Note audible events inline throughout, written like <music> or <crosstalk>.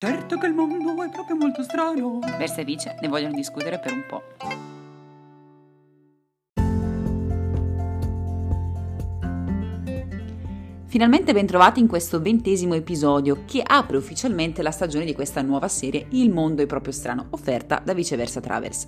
Certo che il mondo è proprio molto strano. Versa e Vice ne vogliono discutere per un po'. Finalmente bentrovati in questo ventesimo episodio che apre ufficialmente la stagione di questa nuova serie Il mondo è proprio strano, offerta da Viceversa Travels.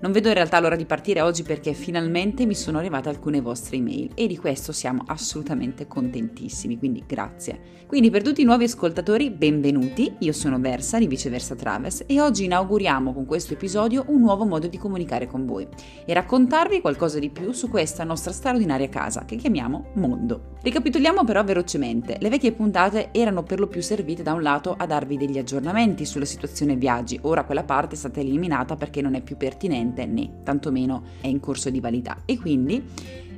Non vedo in realtà l'ora di partire oggi perché finalmente mi sono arrivate alcune vostre email e di questo siamo assolutamente contentissimi, quindi grazie. Quindi per tutti i nuovi ascoltatori benvenuti, io sono Versa di Viceversa Travels e oggi inauguriamo con questo episodio un nuovo modo di comunicare con voi e raccontarvi qualcosa di più su questa nostra straordinaria casa che chiamiamo Mondo. Ricapitoliamo però velocemente, le vecchie puntate erano per lo più servite da un lato a darvi degli aggiornamenti sulla situazione viaggi, ora quella parte è stata eliminata perché non è più pertinente presente né tantomeno è in corso di validità e quindi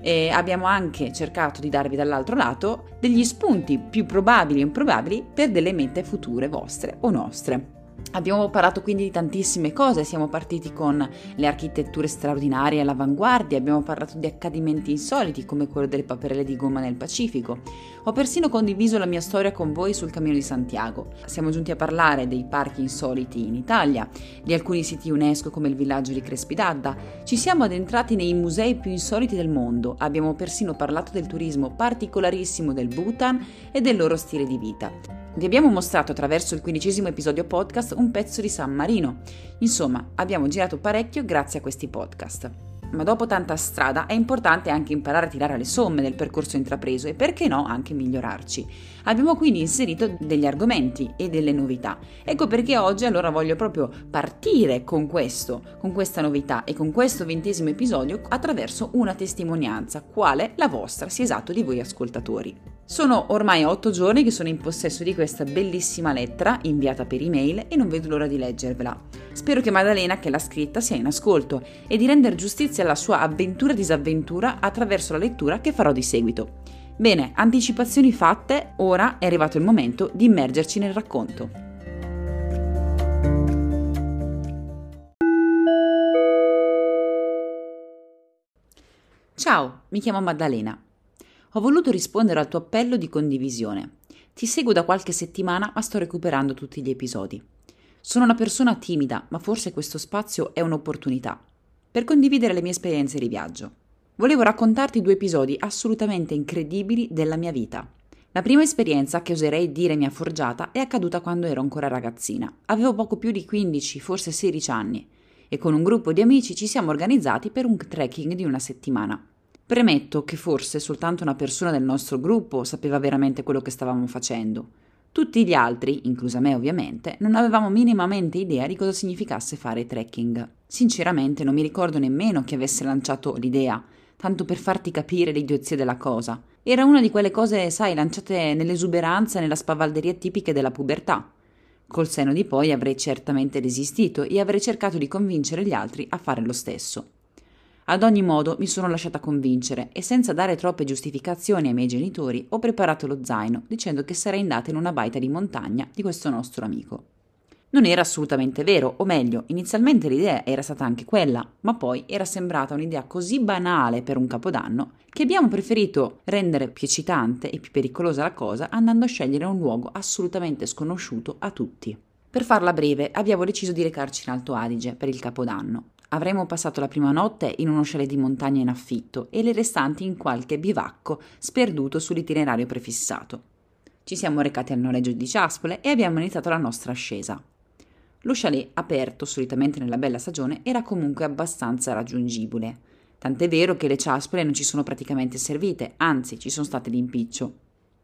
eh, abbiamo anche cercato di darvi dall'altro lato degli spunti più probabili e improbabili per delle mete future vostre o nostre. Abbiamo parlato quindi di tantissime cose, siamo partiti con le architetture straordinarie all'avanguardia, abbiamo parlato di accadimenti insoliti come quello delle paperelle di gomma nel Pacifico. Ho persino condiviso la mia storia con voi sul Cammino di Santiago. Siamo giunti a parlare dei parchi insoliti in Italia, di alcuni siti UNESCO come il villaggio di Crespidadda. Ci siamo addentrati nei musei più insoliti del mondo, abbiamo persino parlato del turismo particolarissimo del Bhutan e del loro stile di vita. Vi abbiamo mostrato attraverso il quindicesimo episodio podcast un pezzo di San Marino. Insomma, abbiamo girato parecchio grazie a questi podcast. Ma dopo tanta strada è importante anche imparare a tirare le somme del percorso intrapreso e perché no anche migliorarci. Abbiamo quindi inserito degli argomenti e delle novità. Ecco perché oggi allora voglio proprio partire con questo, con questa novità e con questo ventesimo episodio attraverso una testimonianza, quale la vostra sia esatto di voi ascoltatori. Sono ormai otto giorni che sono in possesso di questa bellissima lettera inviata per email e non vedo l'ora di leggervela. Spero che Maddalena, che l'ha scritta, sia in ascolto e di rendere giustizia alla sua avventura-disavventura attraverso la lettura che farò di seguito. Bene, anticipazioni fatte, ora è arrivato il momento di immergerci nel racconto. Ciao, mi chiamo Maddalena ho voluto rispondere al tuo appello di condivisione. Ti seguo da qualche settimana, ma sto recuperando tutti gli episodi. Sono una persona timida, ma forse questo spazio è un'opportunità per condividere le mie esperienze di viaggio. Volevo raccontarti due episodi assolutamente incredibili della mia vita. La prima esperienza che oserei dire mi ha forgiata è accaduta quando ero ancora ragazzina. Avevo poco più di 15, forse 16 anni e con un gruppo di amici ci siamo organizzati per un trekking di una settimana. Premetto che forse soltanto una persona del nostro gruppo sapeva veramente quello che stavamo facendo. Tutti gli altri, inclusa me ovviamente, non avevamo minimamente idea di cosa significasse fare trekking. Sinceramente non mi ricordo nemmeno chi avesse lanciato l'idea, tanto per farti capire l'idiozia della cosa. Era una di quelle cose, sai, lanciate nell'esuberanza e nella spavalderia tipiche della pubertà. Col seno di poi avrei certamente resistito e avrei cercato di convincere gli altri a fare lo stesso. Ad ogni modo mi sono lasciata convincere e senza dare troppe giustificazioni ai miei genitori ho preparato lo zaino dicendo che sarei andata in una baita di montagna di questo nostro amico. Non era assolutamente vero, o meglio, inizialmente l'idea era stata anche quella, ma poi era sembrata un'idea così banale per un capodanno che abbiamo preferito rendere più eccitante e più pericolosa la cosa andando a scegliere un luogo assolutamente sconosciuto a tutti. Per farla breve, abbiamo deciso di recarci in Alto Adige per il Capodanno. Avremmo passato la prima notte in uno chalet di montagna in affitto e le restanti in qualche bivacco sperduto sull'itinerario prefissato. Ci siamo recati al noleggio di Ciaspole e abbiamo iniziato la nostra ascesa. Lo chalet, aperto solitamente nella bella stagione, era comunque abbastanza raggiungibile. Tant'è vero che le ciaspole non ci sono praticamente servite, anzi ci sono state d'impiccio.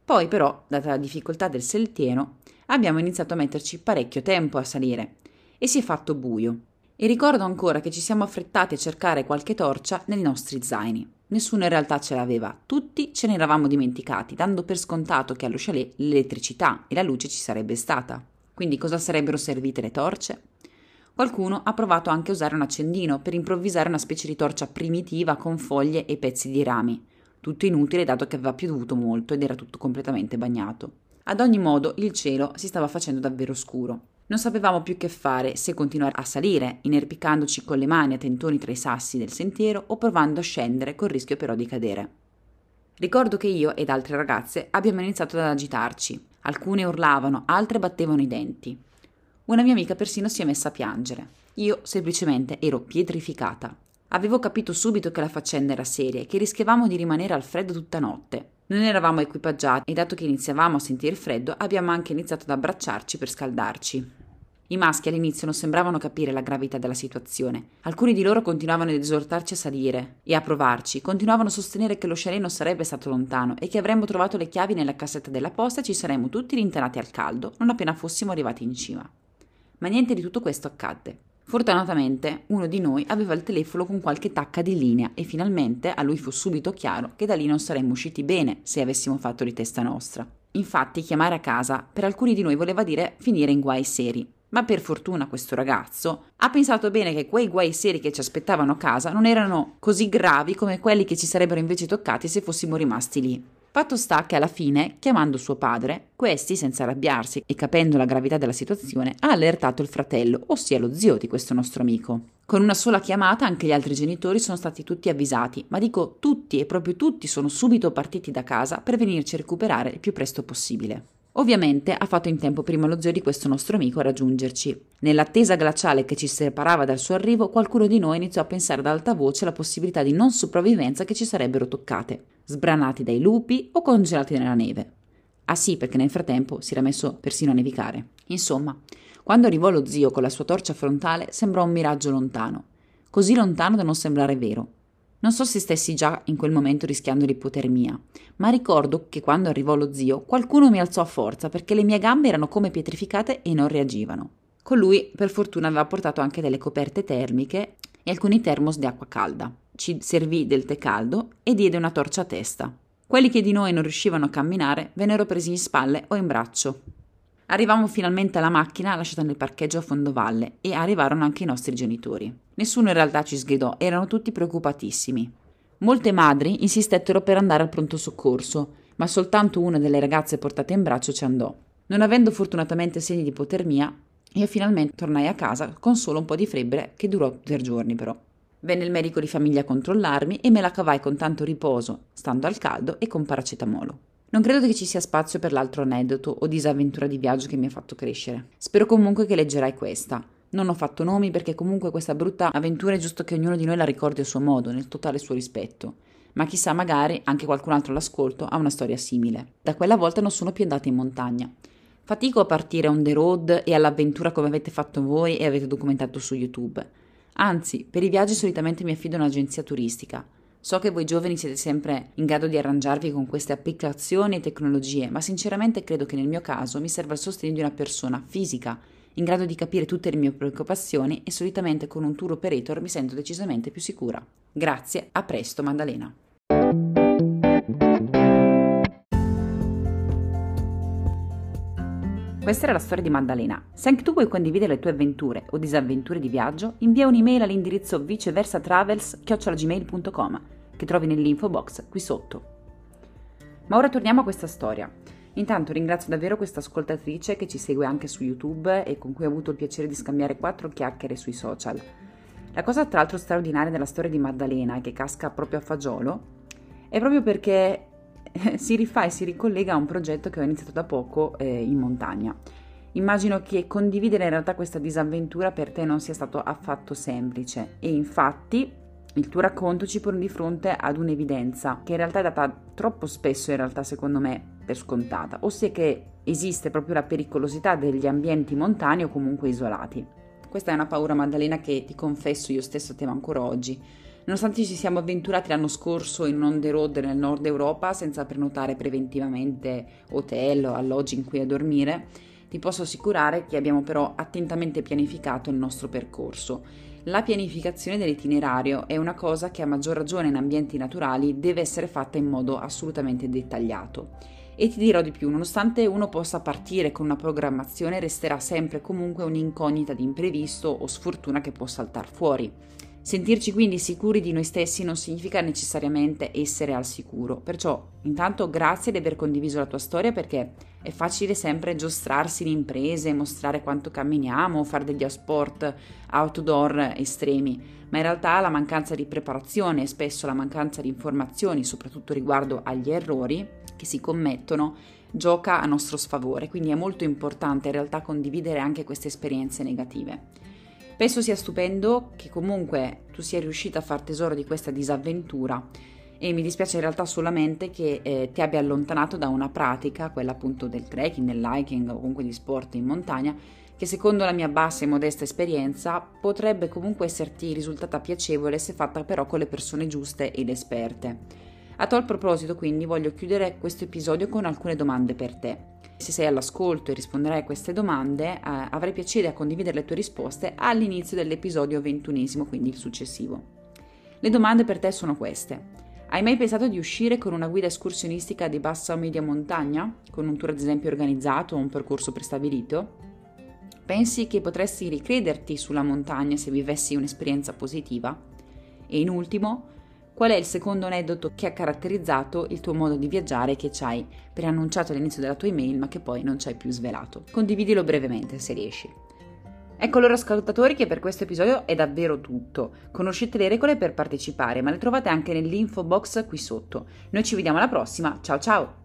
Poi però, data la difficoltà del sentiero, abbiamo iniziato a metterci parecchio tempo a salire e si è fatto buio. E ricordo ancora che ci siamo affrettati a cercare qualche torcia nei nostri zaini. Nessuno in realtà ce l'aveva, tutti ce ne eravamo dimenticati, dando per scontato che allo chalet l'elettricità e la luce ci sarebbe stata. Quindi cosa sarebbero servite le torce? Qualcuno ha provato anche a usare un accendino per improvvisare una specie di torcia primitiva con foglie e pezzi di rami. Tutto inutile dato che aveva piovuto molto ed era tutto completamente bagnato. Ad ogni modo il cielo si stava facendo davvero scuro. Non sapevamo più che fare se continuare a salire, inerpicandoci con le mani a tentoni tra i sassi del sentiero o provando a scendere col rischio però di cadere. Ricordo che io ed altre ragazze abbiamo iniziato ad agitarci. Alcune urlavano, altre battevano i denti. Una mia amica persino si è messa a piangere. Io semplicemente ero pietrificata. Avevo capito subito che la faccenda era seria e che rischiavamo di rimanere al freddo tutta notte. Non eravamo equipaggiati e dato che iniziavamo a sentire freddo, abbiamo anche iniziato ad abbracciarci per scaldarci. I maschi all'inizio non sembravano capire la gravità della situazione. Alcuni di loro continuavano ad esortarci a salire e a provarci, continuavano a sostenere che lo chalet non sarebbe stato lontano e che avremmo trovato le chiavi nella cassetta della posta e ci saremmo tutti rintanati al caldo non appena fossimo arrivati in cima. Ma niente di tutto questo accadde. Fortunatamente uno di noi aveva il telefono con qualche tacca di linea e finalmente a lui fu subito chiaro che da lì non saremmo usciti bene se avessimo fatto di testa nostra. Infatti chiamare a casa per alcuni di noi voleva dire finire in guai seri ma per fortuna questo ragazzo ha pensato bene che quei guai seri che ci aspettavano a casa non erano così gravi come quelli che ci sarebbero invece toccati se fossimo rimasti lì. Fatto sta che alla fine, chiamando suo padre, questi, senza arrabbiarsi e capendo la gravità della situazione, ha allertato il fratello, ossia lo zio di questo nostro amico. Con una sola chiamata anche gli altri genitori sono stati tutti avvisati, ma dico tutti e proprio tutti sono subito partiti da casa per venirci a recuperare il più presto possibile. Ovviamente ha fatto in tempo prima lo zio di questo nostro amico a raggiungerci. Nell'attesa glaciale che ci separava dal suo arrivo, qualcuno di noi iniziò a pensare ad alta voce alla possibilità di non sopravvivenza che ci sarebbero toccate, sbranati dai lupi o congelati nella neve. Ah sì, perché nel frattempo si era messo persino a nevicare. Insomma, quando arrivò lo zio con la sua torcia frontale sembrò un miraggio lontano, così lontano da non sembrare vero. Non so se stessi già in quel momento rischiando l'ipotermia, ma ricordo che quando arrivò lo zio qualcuno mi alzò a forza perché le mie gambe erano come pietrificate e non reagivano. Con lui, per fortuna, aveva portato anche delle coperte termiche e alcuni termos di acqua calda. Ci servì del tè caldo e diede una torcia a testa. Quelli che di noi non riuscivano a camminare vennero presi in spalle o in braccio. Arrivammo finalmente alla macchina lasciata nel parcheggio a fondovalle e arrivarono anche i nostri genitori. Nessuno in realtà ci sgridò, erano tutti preoccupatissimi. Molte madri insistettero per andare al pronto soccorso, ma soltanto una delle ragazze portate in braccio ci andò. Non avendo fortunatamente segni di ipotermia, io finalmente tornai a casa con solo un po' di febbre che durò tre giorni però. Venne il medico di famiglia a controllarmi e me la cavai con tanto riposo, stando al caldo e con paracetamolo. Non credo che ci sia spazio per l'altro aneddoto o disavventura di viaggio che mi ha fatto crescere. Spero comunque che leggerai questa. Non ho fatto nomi perché comunque questa brutta avventura è giusto che ognuno di noi la ricordi a suo modo, nel totale suo rispetto. Ma chissà, magari anche qualcun altro all'ascolto ha una storia simile. Da quella volta non sono più andata in montagna. Fatico a partire on the road e all'avventura come avete fatto voi e avete documentato su YouTube. Anzi, per i viaggi solitamente mi affido a un'agenzia turistica. So che voi giovani siete sempre in grado di arrangiarvi con queste applicazioni e tecnologie, ma sinceramente credo che nel mio caso mi serva il sostegno di una persona fisica, in grado di capire tutte le mie preoccupazioni e solitamente con un tour operator mi sento decisamente più sicura. Grazie, a presto Maddalena. Questa era la storia di Maddalena. Se anche tu vuoi condividere le tue avventure o disavventure di viaggio, invia un'email all'indirizzo viceversatravels.gmail.com che trovi nell'info box qui sotto. Ma ora torniamo a questa storia. Intanto ringrazio davvero questa ascoltatrice che ci segue anche su YouTube e con cui ho avuto il piacere di scambiare quattro chiacchiere sui social. La cosa tra l'altro straordinaria della storia di Maddalena che casca proprio a fagiolo è proprio perché <laughs> si rifà e si ricollega a un progetto che ho iniziato da poco eh, in montagna. Immagino che condividere in realtà questa disavventura per te non sia stato affatto semplice e infatti il tuo racconto ci pone di fronte ad un'evidenza che in realtà è data troppo spesso in realtà secondo me per scontata, ossia che esiste proprio la pericolosità degli ambienti montani o comunque isolati. Questa è una paura Maddalena che ti confesso io stesso temo ancora oggi Nonostante ci siamo avventurati l'anno scorso in on the road nel nord Europa senza prenotare preventivamente hotel o alloggi in cui a dormire, ti posso assicurare che abbiamo però attentamente pianificato il nostro percorso. La pianificazione dell'itinerario è una cosa che a maggior ragione in ambienti naturali deve essere fatta in modo assolutamente dettagliato. E ti dirò di più, nonostante uno possa partire con una programmazione, resterà sempre comunque un'incognita di imprevisto o sfortuna che può saltare fuori. Sentirci quindi sicuri di noi stessi non significa necessariamente essere al sicuro. Perciò, intanto, grazie di aver condiviso la tua storia perché è facile sempre giostrarsi in imprese, mostrare quanto camminiamo, fare degli sport outdoor estremi, ma in realtà la mancanza di preparazione e spesso la mancanza di informazioni, soprattutto riguardo agli errori che si commettono, gioca a nostro sfavore, quindi è molto importante in realtà condividere anche queste esperienze negative. Penso sia stupendo che comunque tu sia riuscita a far tesoro di questa disavventura e mi dispiace in realtà solamente che eh, ti abbia allontanato da una pratica, quella appunto del trekking, del hiking o comunque di sport in montagna, che secondo la mia bassa e modesta esperienza potrebbe comunque esserti risultata piacevole se fatta però con le persone giuste ed esperte. A tal proposito quindi voglio chiudere questo episodio con alcune domande per te. Se sei all'ascolto e risponderai a queste domande, eh, avrei piacere a condividere le tue risposte all'inizio dell'episodio ventunesimo, quindi il successivo. Le domande per te sono queste. Hai mai pensato di uscire con una guida escursionistica di bassa o media montagna? Con un tour ad esempio organizzato o un percorso prestabilito? Pensi che potresti ricrederti sulla montagna se vivessi un'esperienza positiva? E in ultimo, Qual è il secondo aneddoto che ha caratterizzato il tuo modo di viaggiare che ci hai preannunciato all'inizio della tua email ma che poi non ci hai più svelato? Condividilo brevemente se riesci. Ecco allora ascoltatori che per questo episodio è davvero tutto. Conoscete le regole per partecipare, ma le trovate anche nell'info box qui sotto. Noi ci vediamo alla prossima, ciao ciao!